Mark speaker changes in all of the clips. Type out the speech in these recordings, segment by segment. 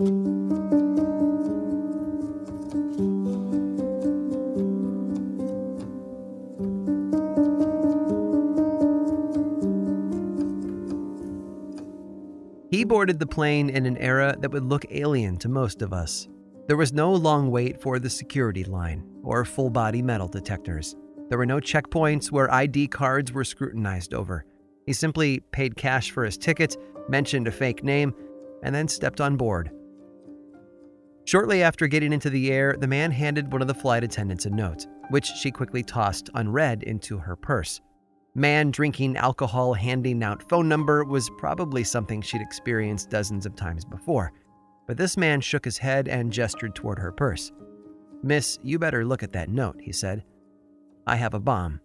Speaker 1: He boarded the plane in an era that would look alien to most of us. There was no long wait for the security line or full body metal detectors. There were no checkpoints where ID cards were scrutinized over. He simply paid cash for his ticket, mentioned a fake name, and then stepped on board. Shortly after getting into the air, the man handed one of the flight attendants a note, which she quickly tossed unread into her purse. Man drinking alcohol, handing out phone number was probably something she'd experienced dozens of times before. But this man shook his head and gestured toward her purse. Miss, you better look at that note, he said. I have a bomb.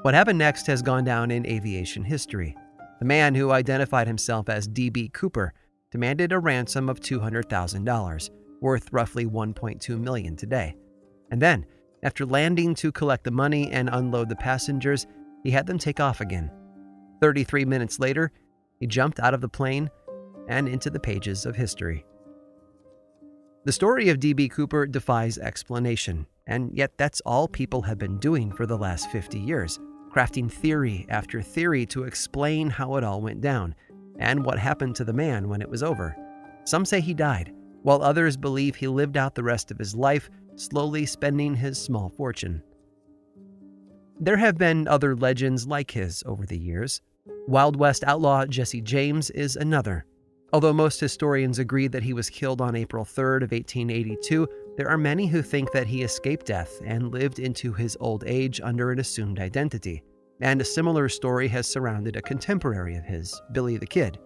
Speaker 1: What happened next has gone down in aviation history. The man who identified himself as D.B. Cooper demanded a ransom of $200,000, worth roughly 1.2 million today. And then, after landing to collect the money and unload the passengers, he had them take off again. 33 minutes later, he jumped out of the plane and into the pages of history. The story of D.B. Cooper defies explanation, and yet that's all people have been doing for the last 50 years, crafting theory after theory to explain how it all went down and what happened to the man when it was over. Some say he died, while others believe he lived out the rest of his life slowly spending his small fortune. There have been other legends like his over the years. Wild West outlaw Jesse James is another. Although most historians agree that he was killed on April 3rd of 1882, there are many who think that he escaped death and lived into his old age under an assumed identity. And a similar story has surrounded a contemporary of his, Billy the Kid.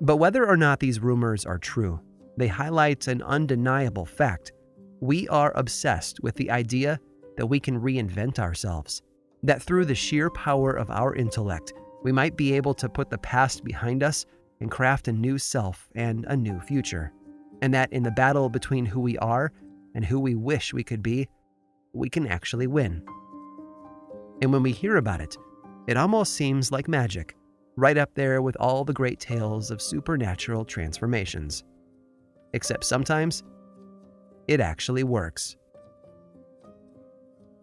Speaker 1: But whether or not these rumors are true, they highlight an undeniable fact we are obsessed with the idea that we can reinvent ourselves, that through the sheer power of our intellect, we might be able to put the past behind us and craft a new self and a new future. And that in the battle between who we are and who we wish we could be, we can actually win. And when we hear about it, it almost seems like magic, right up there with all the great tales of supernatural transformations. Except sometimes it actually works.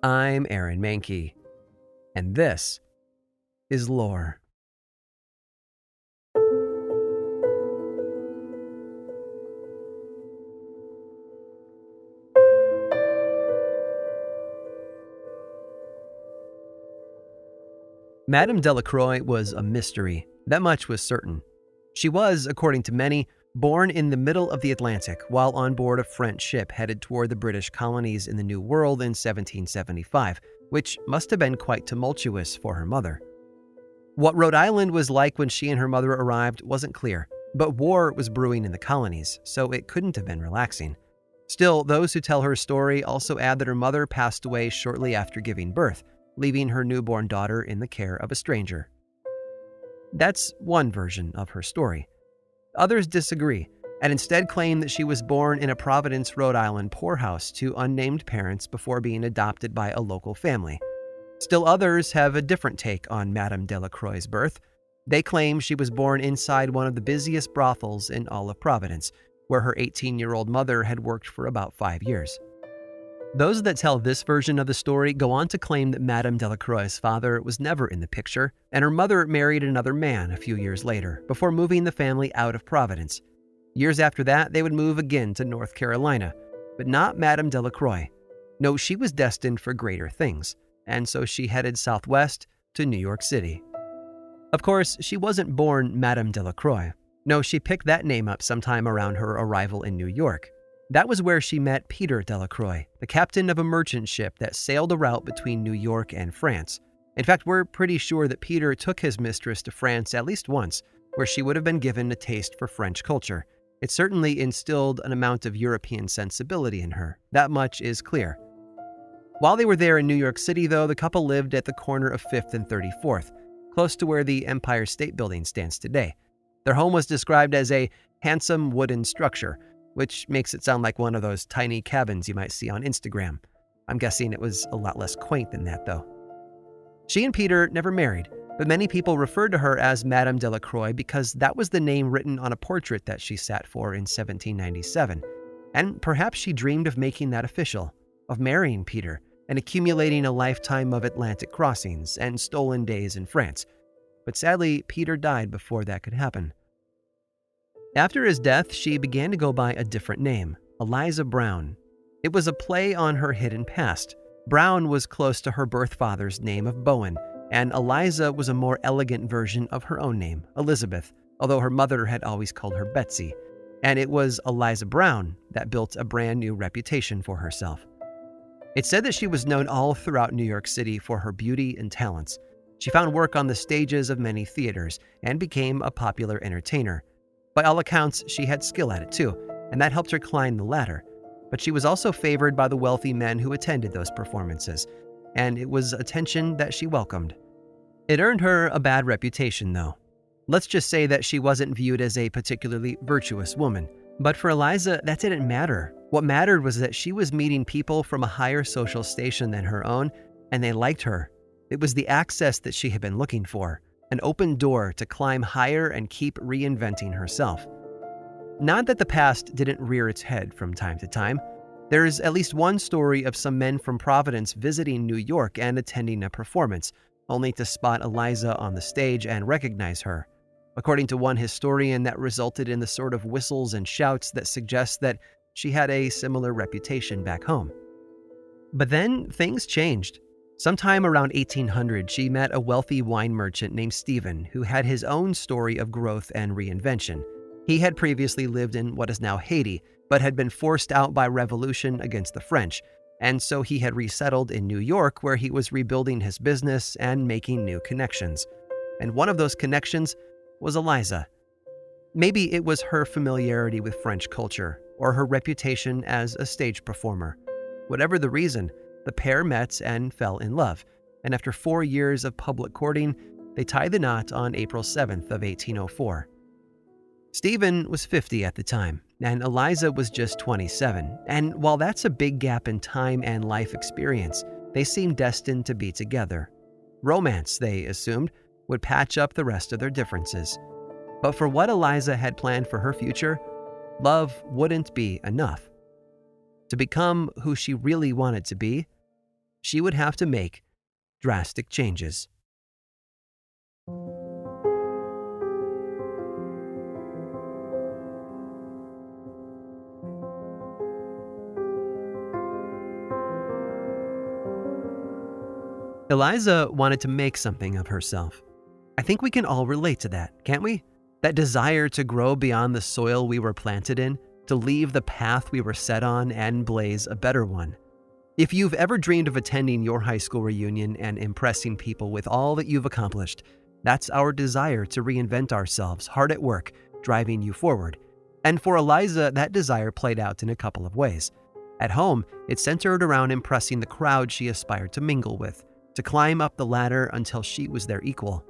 Speaker 1: I'm Aaron Mahnke, and this is Lore. Madame Delacroix was a mystery. That much was certain. She was, according to many, Born in the middle of the Atlantic while on board a French ship headed toward the British colonies in the New World in 1775, which must have been quite tumultuous for her mother. What Rhode Island was like when she and her mother arrived wasn't clear, but war was brewing in the colonies, so it couldn't have been relaxing. Still, those who tell her story also add that her mother passed away shortly after giving birth, leaving her newborn daughter in the care of a stranger. That's one version of her story. Others disagree and instead claim that she was born in a Providence, Rhode Island poorhouse to unnamed parents before being adopted by a local family. Still others have a different take on Madame Delacroix's birth. They claim she was born inside one of the busiest brothels in all of Providence, where her 18 year old mother had worked for about five years. Those that tell this version of the story go on to claim that Madame Delacroix's father was never in the picture, and her mother married another man a few years later, before moving the family out of Providence. Years after that, they would move again to North Carolina, but not Madame Delacroix. No, she was destined for greater things, and so she headed southwest to New York City. Of course, she wasn't born Madame Delacroix. No, she picked that name up sometime around her arrival in New York. That was where she met Peter Delacroix, the captain of a merchant ship that sailed a route between New York and France. In fact, we're pretty sure that Peter took his mistress to France at least once, where she would have been given a taste for French culture. It certainly instilled an amount of European sensibility in her. That much is clear. While they were there in New York City, though, the couple lived at the corner of 5th and 34th, close to where the Empire State Building stands today. Their home was described as a handsome wooden structure which makes it sound like one of those tiny cabins you might see on Instagram. I'm guessing it was a lot less quaint than that, though. She and Peter never married, but many people referred to her as Madame Delacroix because that was the name written on a portrait that she sat for in 1797. And perhaps she dreamed of making that official, of marrying Peter and accumulating a lifetime of Atlantic crossings and stolen days in France. But sadly, Peter died before that could happen. After his death, she began to go by a different name, Eliza Brown. It was a play on her hidden past. Brown was close to her birth father's name of Bowen, and Eliza was a more elegant version of her own name, Elizabeth, although her mother had always called her Betsy. And it was Eliza Brown that built a brand new reputation for herself. It said that she was known all throughout New York City for her beauty and talents. She found work on the stages of many theaters and became a popular entertainer. By all accounts, she had skill at it too, and that helped her climb the ladder. But she was also favored by the wealthy men who attended those performances, and it was attention that she welcomed. It earned her a bad reputation, though. Let's just say that she wasn't viewed as a particularly virtuous woman. But for Eliza, that didn't matter. What mattered was that she was meeting people from a higher social station than her own, and they liked her. It was the access that she had been looking for an open door to climb higher and keep reinventing herself. Not that the past didn't rear its head from time to time. There's at least one story of some men from Providence visiting New York and attending a performance, only to spot Eliza on the stage and recognize her. According to one historian, that resulted in the sort of whistles and shouts that suggest that she had a similar reputation back home. But then things changed. Sometime around 1800, she met a wealthy wine merchant named Stephen who had his own story of growth and reinvention. He had previously lived in what is now Haiti, but had been forced out by revolution against the French, and so he had resettled in New York where he was rebuilding his business and making new connections. And one of those connections was Eliza. Maybe it was her familiarity with French culture or her reputation as a stage performer. Whatever the reason, the pair met and fell in love, and after four years of public courting, they tied the knot on April 7th of 1804. Stephen was 50 at the time, and Eliza was just 27, and while that's a big gap in time and life experience, they seemed destined to be together. Romance, they assumed, would patch up the rest of their differences. But for what Eliza had planned for her future, love wouldn't be enough. To become who she really wanted to be, she would have to make drastic changes. Eliza wanted to make something of herself. I think we can all relate to that, can't we? That desire to grow beyond the soil we were planted in, to leave the path we were set on and blaze a better one. If you've ever dreamed of attending your high school reunion and impressing people with all that you've accomplished, that's our desire to reinvent ourselves hard at work, driving you forward. And for Eliza, that desire played out in a couple of ways. At home, it centered around impressing the crowd she aspired to mingle with to climb up the ladder until she was their equal.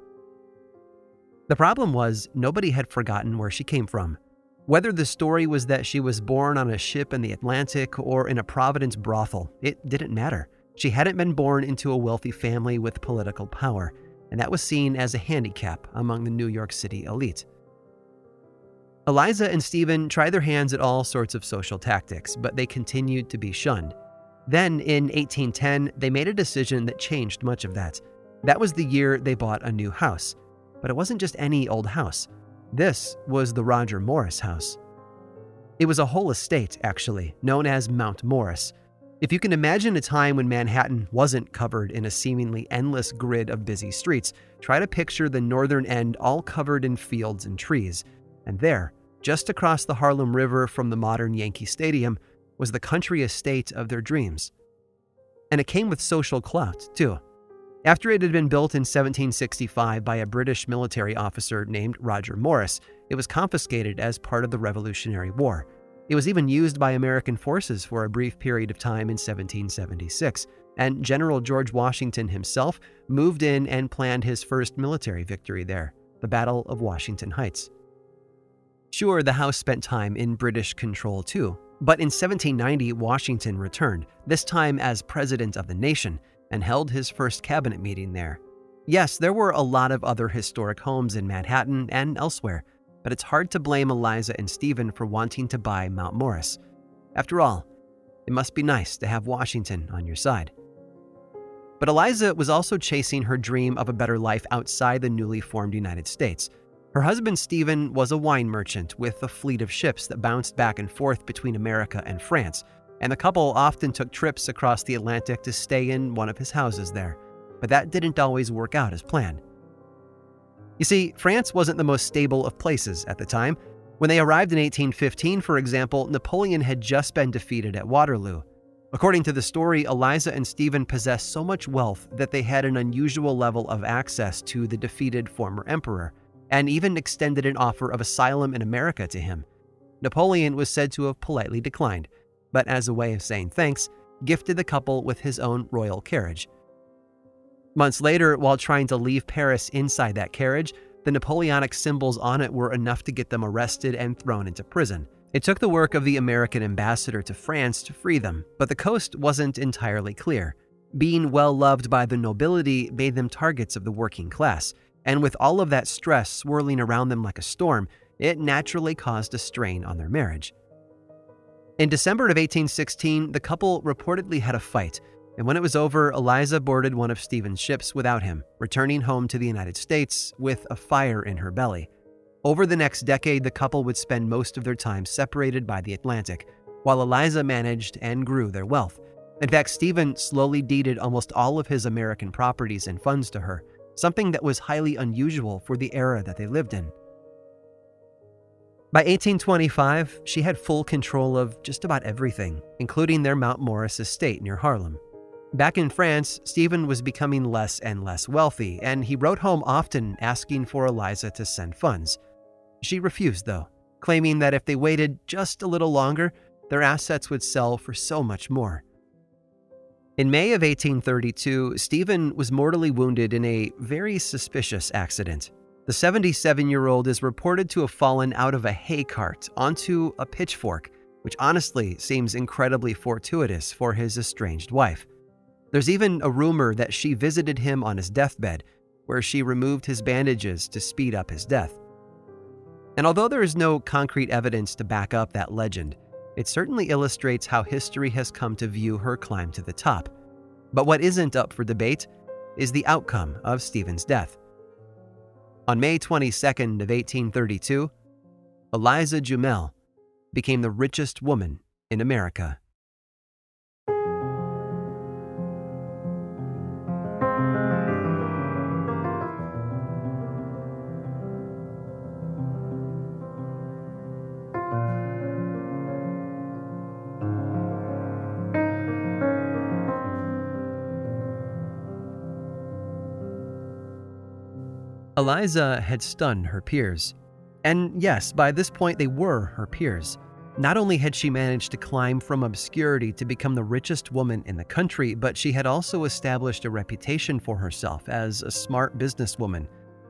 Speaker 1: The problem was, nobody had forgotten where she came from. Whether the story was that she was born on a ship in the Atlantic or in a Providence brothel, it didn't matter. She hadn't been born into a wealthy family with political power, and that was seen as a handicap among the New York City elite. Eliza and Stephen tried their hands at all sorts of social tactics, but they continued to be shunned. Then, in 1810, they made a decision that changed much of that. That was the year they bought a new house. But it wasn't just any old house. This was the Roger Morris house. It was a whole estate, actually, known as Mount Morris. If you can imagine a time when Manhattan wasn't covered in a seemingly endless grid of busy streets, try to picture the northern end all covered in fields and trees. And there, just across the Harlem River from the modern Yankee Stadium, was the country estate of their dreams. And it came with social clout, too. After it had been built in 1765 by a British military officer named Roger Morris, it was confiscated as part of the Revolutionary War. It was even used by American forces for a brief period of time in 1776, and General George Washington himself moved in and planned his first military victory there, the Battle of Washington Heights. Sure, the House spent time in British control too, but in 1790, Washington returned, this time as president of the nation, and held his first cabinet meeting there. Yes, there were a lot of other historic homes in Manhattan and elsewhere, but it's hard to blame Eliza and Stephen for wanting to buy Mount Morris. After all, it must be nice to have Washington on your side. But Eliza was also chasing her dream of a better life outside the newly formed United States. Her husband, Stephen, was a wine merchant with a fleet of ships that bounced back and forth between America and France, and the couple often took trips across the Atlantic to stay in one of his houses there. But that didn't always work out as planned. You see, France wasn't the most stable of places at the time. When they arrived in 1815, for example, Napoleon had just been defeated at Waterloo. According to the story, Eliza and Stephen possessed so much wealth that they had an unusual level of access to the defeated former emperor, and even extended an offer of asylum in America to him. Napoleon was said to have politely declined, but as a way of saying thanks, gifted the couple with his own royal carriage. Months later, while trying to leave Paris inside that carriage, the Napoleonic symbols on it were enough to get them arrested and thrown into prison. It took the work of the American ambassador to France to free them, but the coast wasn't entirely clear. Being well loved by the nobility made them targets of the working class, and with all of that stress swirling around them like a storm, it naturally caused a strain on their marriage. In December of 1816, the couple reportedly had a fight, and when it was over, Eliza boarded one of Stephen's ships without him, returning home to the United States with a fire in her belly. Over the next decade, the couple would spend most of their time separated by the Atlantic, while Eliza managed and grew their wealth. In fact, Stephen slowly deeded almost all of his American properties and funds to her, something that was highly unusual for the era that they lived in. By 1825, she had full control of just about everything, including their Mount Morris estate near Harlem. Back in France, Stephen was becoming less and less wealthy, and he wrote home often asking for Eliza to send funds. She refused, though, claiming that if they waited just a little longer, their assets would sell for so much more. In May of 1832, Stephen was mortally wounded in a very suspicious accident. The 77 year old is reported to have fallen out of a hay cart onto a pitchfork, which honestly seems incredibly fortuitous for his estranged wife. There's even a rumor that she visited him on his deathbed, where she removed his bandages to speed up his death. And although there is no concrete evidence to back up that legend, it certainly illustrates how history has come to view her climb to the top. But what isn't up for debate is the outcome of Stephen's death. On May 22nd of 1832, Eliza Jumel became the richest woman in America. Eliza had stunned her peers. And yes, by this point, they were her peers. Not only had she managed to climb from obscurity to become the richest woman in the country, but she had also established a reputation for herself as a smart businesswoman.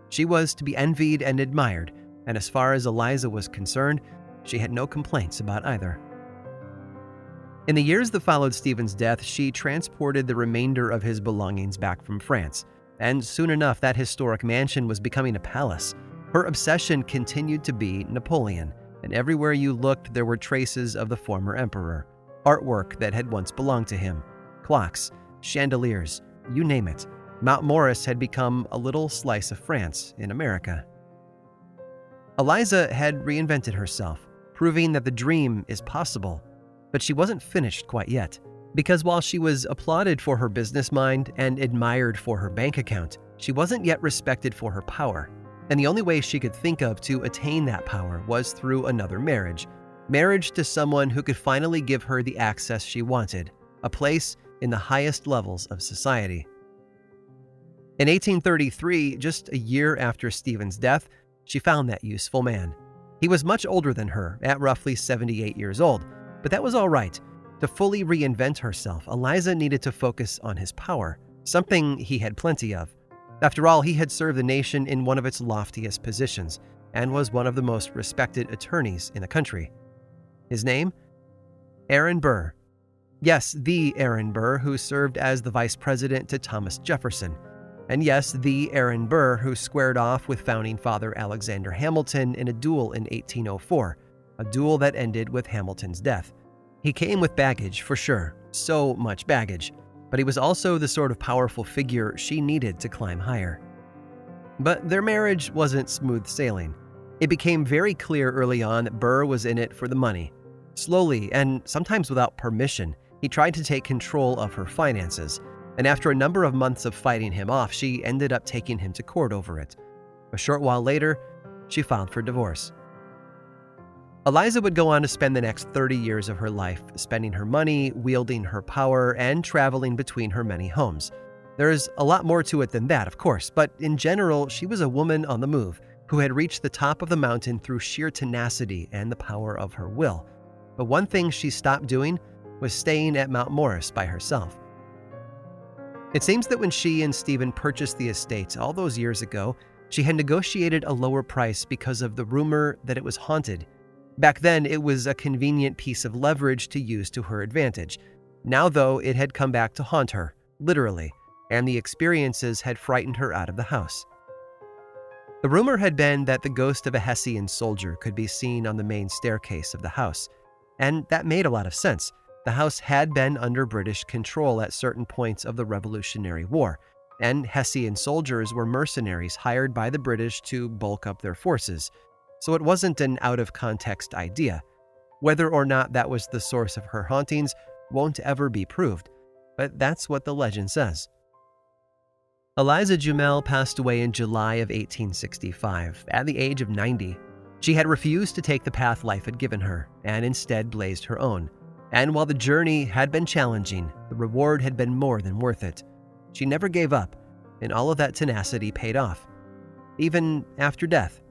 Speaker 1: She was to be envied and admired, and as far as Eliza was concerned, she had no complaints about either. In the years that followed Stephen's death, she transported the remainder of his belongings back from France and soon enough, that historic mansion was becoming a palace. Her obsession continued to be Napoleon, and everywhere you looked, there were traces of the former emperor. Artwork that had once belonged to him, clocks, chandeliers, you name it. Mount Morris had become a little slice of France in America. Eliza had reinvented herself, proving that the dream is possible, but she wasn't finished quite yet. Because while she was applauded for her business mind and admired for her bank account, she wasn't yet respected for her power. And the only way she could think of to attain that power was through another marriage marriage to someone who could finally give her the access she wanted, a place in the highest levels of society. In 1833, just a year after Stephen's death, she found that useful man. He was much older than her, at roughly 78 years old, but that was all right to fully reinvent herself, Eliza needed to focus on his power, something he had plenty of. After all, he had served the nation in one of its loftiest positions and was one of the most respected attorneys in the country. His name? Aaron Burr. Yes, the Aaron Burr who served as the vice president to Thomas Jefferson. And yes, the Aaron Burr who squared off with founding father Alexander Hamilton in a duel in 1804, a duel that ended with Hamilton's death. He came with baggage, for sure, so much baggage, but he was also the sort of powerful figure she needed to climb higher. But their marriage wasn't smooth sailing. It became very clear early on that Burr was in it for the money. Slowly, and sometimes without permission, he tried to take control of her finances, and after a number of months of fighting him off, she ended up taking him to court over it. A short while later, she filed for divorce. Eliza would go on to spend the next 30 years of her life spending her money, wielding her power, and traveling between her many homes. There's a lot more to it than that, of course, but in general, she was a woman on the move who had reached the top of the mountain through sheer tenacity and the power of her will. But one thing she stopped doing was staying at Mount Morris by herself. It seems that when she and Stephen purchased the estate all those years ago, she had negotiated a lower price because of the rumor that it was haunted. Back then, it was a convenient piece of leverage to use to her advantage. Now, though, it had come back to haunt her, literally and the experiences had frightened her out of the house. The rumor had been that the ghost of a Hessian soldier could be seen on the main staircase of the house, and that made a lot of sense. The house had been under British control at certain points of the Revolutionary War, and Hessian soldiers were mercenaries hired by the British to bulk up their forces, so it wasn't an out of context idea. Whether or not that was the source of her hauntings won't ever be proved, but that's what the legend says. Eliza Jumel passed away in July of 1865 at the age of 90. She had refused to take the path life had given her and instead blazed her own. And while the journey had been challenging, the reward had been more than worth it. She never gave up, and all of that tenacity paid off, even after death.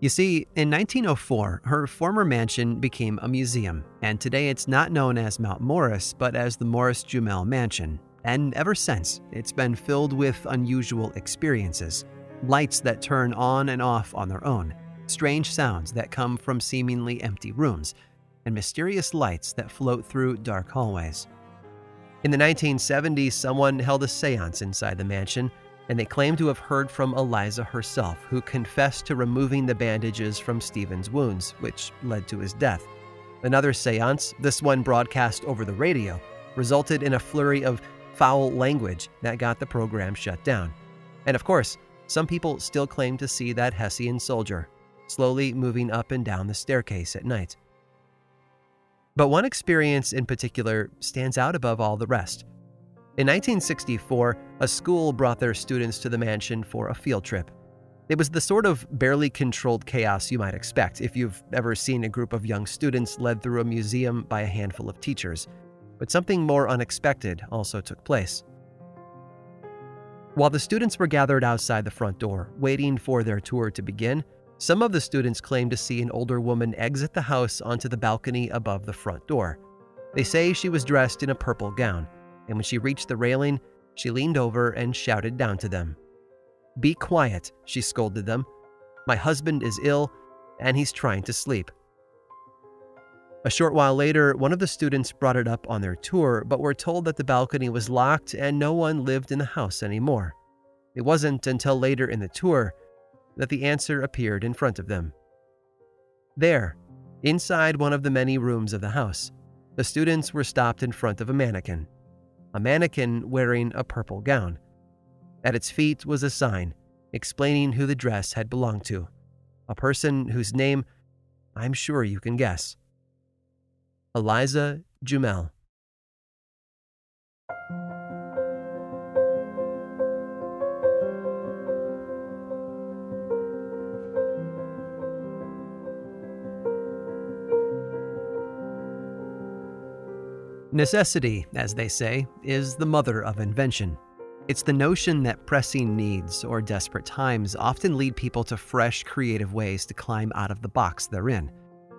Speaker 1: You see, in 1904, her former mansion became a museum, and today it's not known as Mount Morris, but as the Morris Jumel Mansion, and ever since, it's been filled with unusual experiences lights that turn on and off on their own, strange sounds that come from seemingly empty rooms, and mysterious lights that float through dark hallways. In the 1970s, someone held a seance inside the mansion, and they claim to have heard from Eliza herself, who confessed to removing the bandages from Stephen's wounds, which led to his death. Another seance, this one broadcast over the radio, resulted in a flurry of foul language that got the program shut down. And of course, some people still claim to see that Hessian soldier slowly moving up and down the staircase at night. But one experience in particular stands out above all the rest. In 1964, a school brought their students to the mansion for a field trip. It was the sort of barely controlled chaos you might expect if you've ever seen a group of young students led through a museum by a handful of teachers but something more unexpected also took place. While the students were gathered outside the front door, waiting for their tour to begin, some of the students claimed to see an older woman exit the house onto the balcony above the front door. They say she was dressed in a purple gown, and when she reached the railing, she leaned over and shouted down to them. Be quiet, she scolded them. My husband is ill, and he's trying to sleep. A short while later, one of the students brought it up on their tour, but were told that the balcony was locked and no one lived in the house anymore. It wasn't until later in the tour that the answer appeared in front of them. There, inside one of the many rooms of the house, the students were stopped in front of a mannequin. A mannequin wearing a purple gown. At its feet was a sign explaining who the dress had belonged to. A person whose name I'm sure you can guess. Eliza Jumel. Necessity, as they say, is the mother of invention. It's the notion that pressing needs or desperate times often lead people to fresh, creative ways to climb out of the box they're in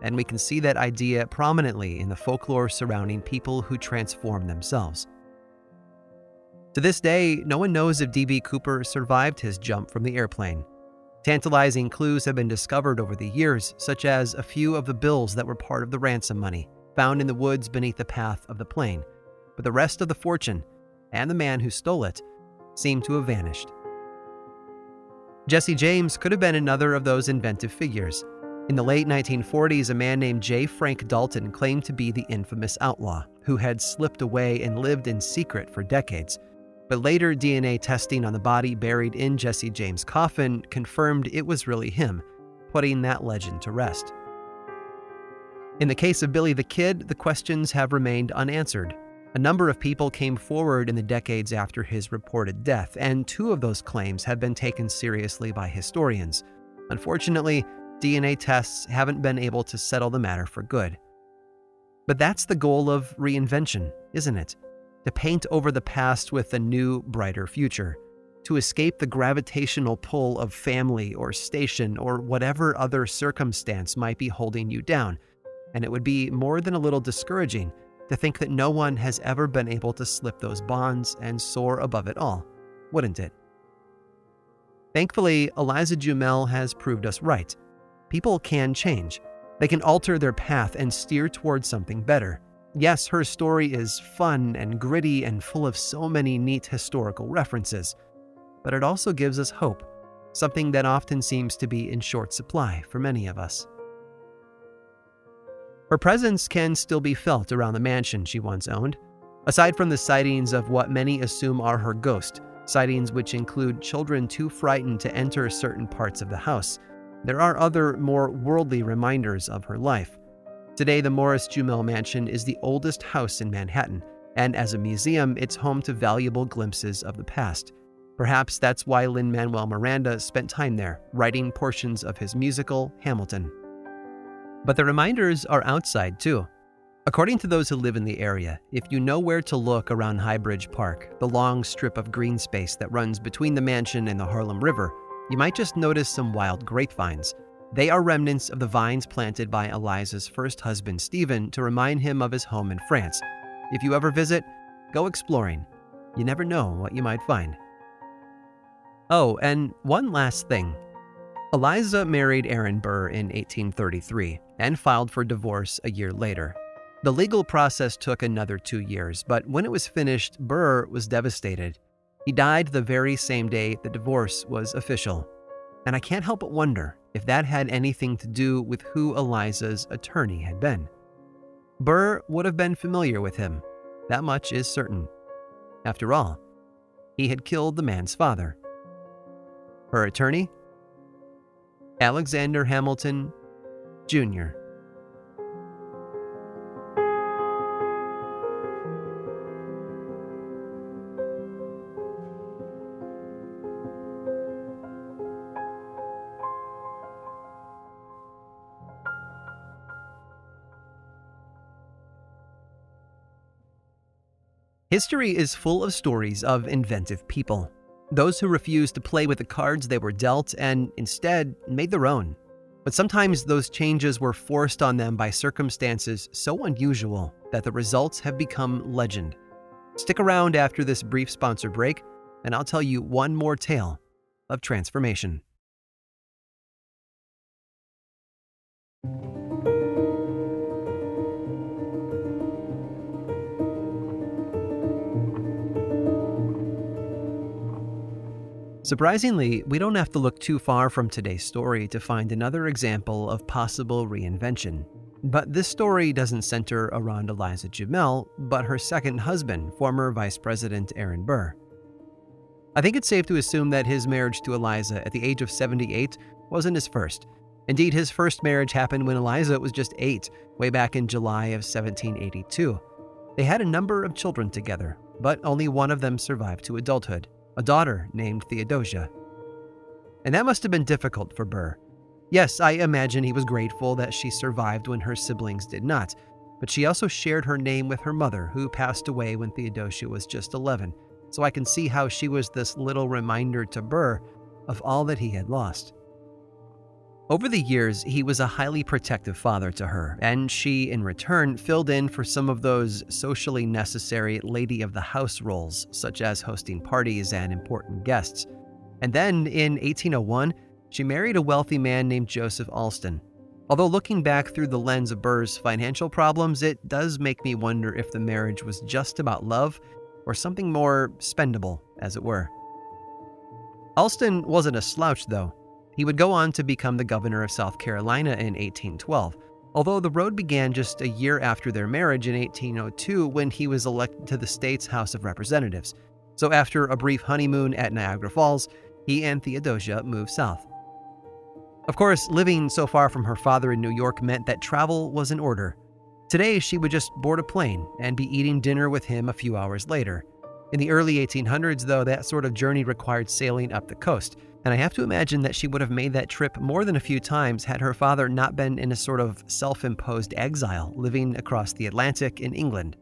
Speaker 1: and we can see that idea prominently in the folklore surrounding people who transform themselves. To this day, no one knows if D.B. Cooper survived his jump from the airplane. Tantalizing clues have been discovered over the years, such as a few of the bills that were part of the ransom money found in the woods beneath the path of the plane. But the rest of the fortune, and the man who stole it, seem to have vanished. Jesse James could have been another of those inventive figures. In the late 1940s, a man named J. Frank Dalton claimed to be the infamous outlaw, who had slipped away and lived in secret for decades. But later, DNA testing on the body buried in Jesse James' coffin confirmed it was really him, putting that legend to rest. In the case of Billy the Kid, the questions have remained unanswered. A number of people came forward in the decades after his reported death, and two of those claims have been taken seriously by historians. Unfortunately, DNA tests haven't been able to settle the matter for good. But that's the goal of reinvention, isn't it? To paint over the past with a new, brighter future. To escape the gravitational pull of family or station or whatever other circumstance might be holding you down. And it would be more than a little discouraging to think that no one has ever been able to slip those bonds and soar above it all, wouldn't it? Thankfully, Eliza Jumel has proved us right. People can change. They can alter their path and steer towards something better. Yes, her story is fun and gritty and full of so many neat historical references, but it also gives us hope, something that often seems to be in short supply for many of us. Her presence can still be felt around the mansion she once owned. Aside from the sightings of what many assume are her ghost, sightings which include children too frightened to enter certain parts of the house, there are other, more worldly reminders of her life. Today, the Morris Jumel Mansion is the oldest house in Manhattan, and as a museum, it's home to valuable glimpses of the past. Perhaps that's why Lin Manuel Miranda spent time there, writing portions of his musical, Hamilton. But the reminders are outside too. According to those who live in the area, if you know where to look around Highbridge Park, the long strip of green space that runs between the mansion and the Harlem River, you might just notice some wild grapevines. They are remnants of the vines planted by Eliza's first husband, Stephen, to remind him of his home in France. If you ever visit, go exploring. You never know what you might find. Oh, and one last thing Eliza married Aaron Burr in 1833 and filed for divorce a year later. The legal process took another two years, but when it was finished, Burr was devastated. He died the very same day the divorce was official. And I can't help but wonder if that had anything to do with who Eliza's attorney had been. Burr would have been familiar with him. That much is certain. After all, he had killed the man's father. Her attorney Alexander Hamilton, Jr. History is full of stories of inventive people. Those who refused to play with the cards they were dealt and instead made their own. But sometimes those changes were forced on them by circumstances so unusual that the results have become legend. Stick around after this brief sponsor break, and I'll tell you one more tale of transformation. Surprisingly, we don't have to look too far from today's story to find another example of possible reinvention. But this story doesn't center around Eliza Jumel, but her second husband, former Vice President Aaron Burr. I think it's safe to assume that his marriage to Eliza at the age of 78 wasn't his first. Indeed, his first marriage happened when Eliza was just eight, way back in July of 1782. They had a number of children together, but only one of them survived to adulthood a daughter named Theodosia. And that must have been difficult for Burr. Yes, I imagine he was grateful that she survived when her siblings did not, but she also shared her name with her mother, who passed away when Theodosia was just 11, so I can see how she was this little reminder to Burr of all that he had lost. Over the years, he was a highly protective father to her, and she, in return, filled in for some of those socially necessary lady of the house roles, such as hosting parties and important guests. And then, in 1801, she married a wealthy man named Joseph Alston. Although looking back through the lens of Burr's financial problems, it does make me wonder if the marriage was just about love or something more spendable, as it were. Alston wasn't a slouch, though. He would go on to become the governor of South Carolina in 1812, although the road began just a year after their marriage in 1802 when he was elected to the state's House of Representatives. So, after a brief honeymoon at Niagara Falls, he and Theodosia moved south. Of course, living so far from her father in New York meant that travel was in order. Today, she would just board a plane and be eating dinner with him a few hours later. In the early 1800s, though, that sort of journey required sailing up the coast, and I have to imagine that she would have made that trip more than a few times had her father not been in a sort of self imposed exile living across the Atlantic in England.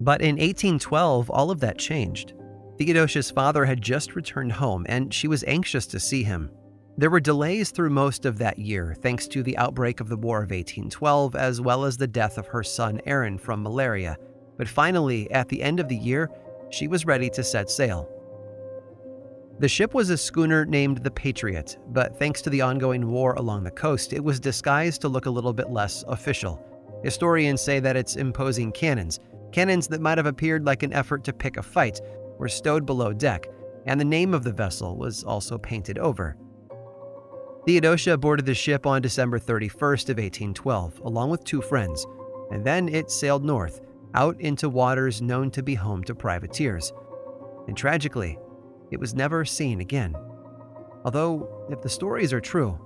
Speaker 1: But in 1812, all of that changed. Theodosia's father had just returned home, and she was anxious to see him. There were delays through most of that year, thanks to the outbreak of the War of 1812, as well as the death of her son Aaron from malaria. But finally, at the end of the year, she was ready to set sail. The ship was a schooner named the Patriot, but thanks to the ongoing war along the coast, it was disguised to look a little bit less official. Historians say that its imposing cannons, cannons that might have appeared like an effort to pick a fight, were stowed below deck, and the name of the vessel was also painted over. Theodosia boarded the ship on December 31st of 1812, along with two friends, and then it sailed north, out into waters known to be home to privateers. And tragically, it was never seen again. Although, if the stories are true,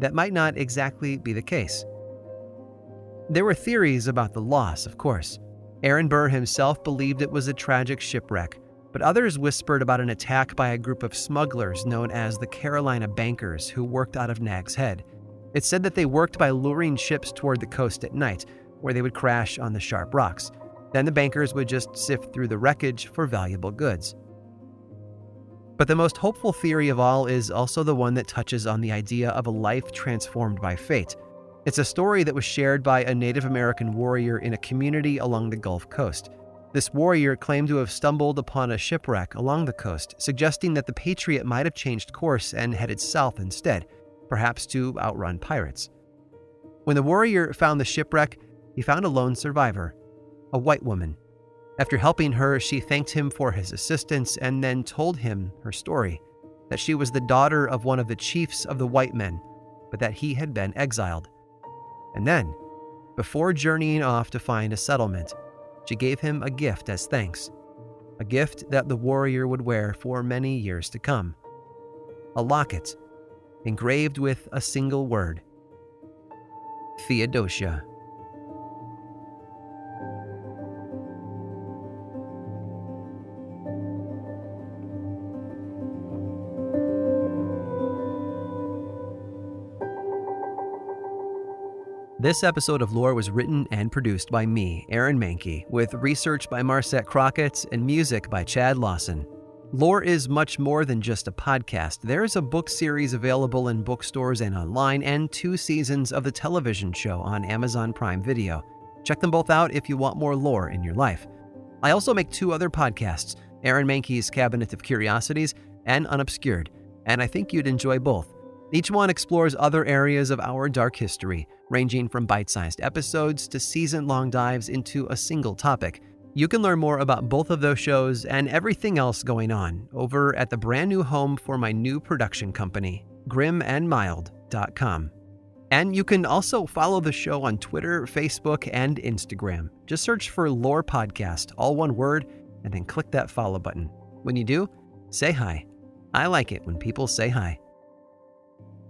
Speaker 1: that might not exactly be the case. There were theories about the loss, of course. Aaron Burr himself believed it was a tragic shipwreck, but others whispered about an attack by a group of smugglers known as the Carolina Bankers who worked out of Nag's Head. It said that they worked by luring ships toward the coast at night, where they would crash on the sharp rocks. Then the bankers would just sift through the wreckage for valuable goods. But the most hopeful theory of all is also the one that touches on the idea of a life transformed by fate. It's a story that was shared by a Native American warrior in a community along the Gulf Coast. This warrior claimed to have stumbled upon a shipwreck along the coast, suggesting that the Patriot might have changed course and headed south instead, perhaps to outrun pirates. When the warrior found the shipwreck, he found a lone survivor, a white woman. After helping her, she thanked him for his assistance and then told him her story that she was the daughter of one of the chiefs of the white men, but that he had been exiled. And then, before journeying off to find a settlement, she gave him a gift as thanks, a gift that the warrior would wear for many years to come a locket engraved with a single word Theodosia. This episode of Lore was written and produced by me, Aaron Mahnke, with research by Marset Crockett and music by Chad Lawson. Lore is much more than just a podcast. There is a book series available in bookstores and online, and two seasons of the television show on Amazon Prime Video. Check them both out if you want more lore in your life. I also make two other podcasts Aaron Mahnke's Cabinet of Curiosities and Unobscured, and I think you'd enjoy both. Each one explores other areas of our dark history, ranging from bite sized episodes to season long dives into a single topic. You can learn more about both of those shows and everything else going on over at the brand new home for my new production company, grimandmild.com. And you can also follow the show on Twitter, Facebook, and Instagram. Just search for Lore Podcast, all one word, and then click that follow button. When you do, say hi. I like it when people say hi.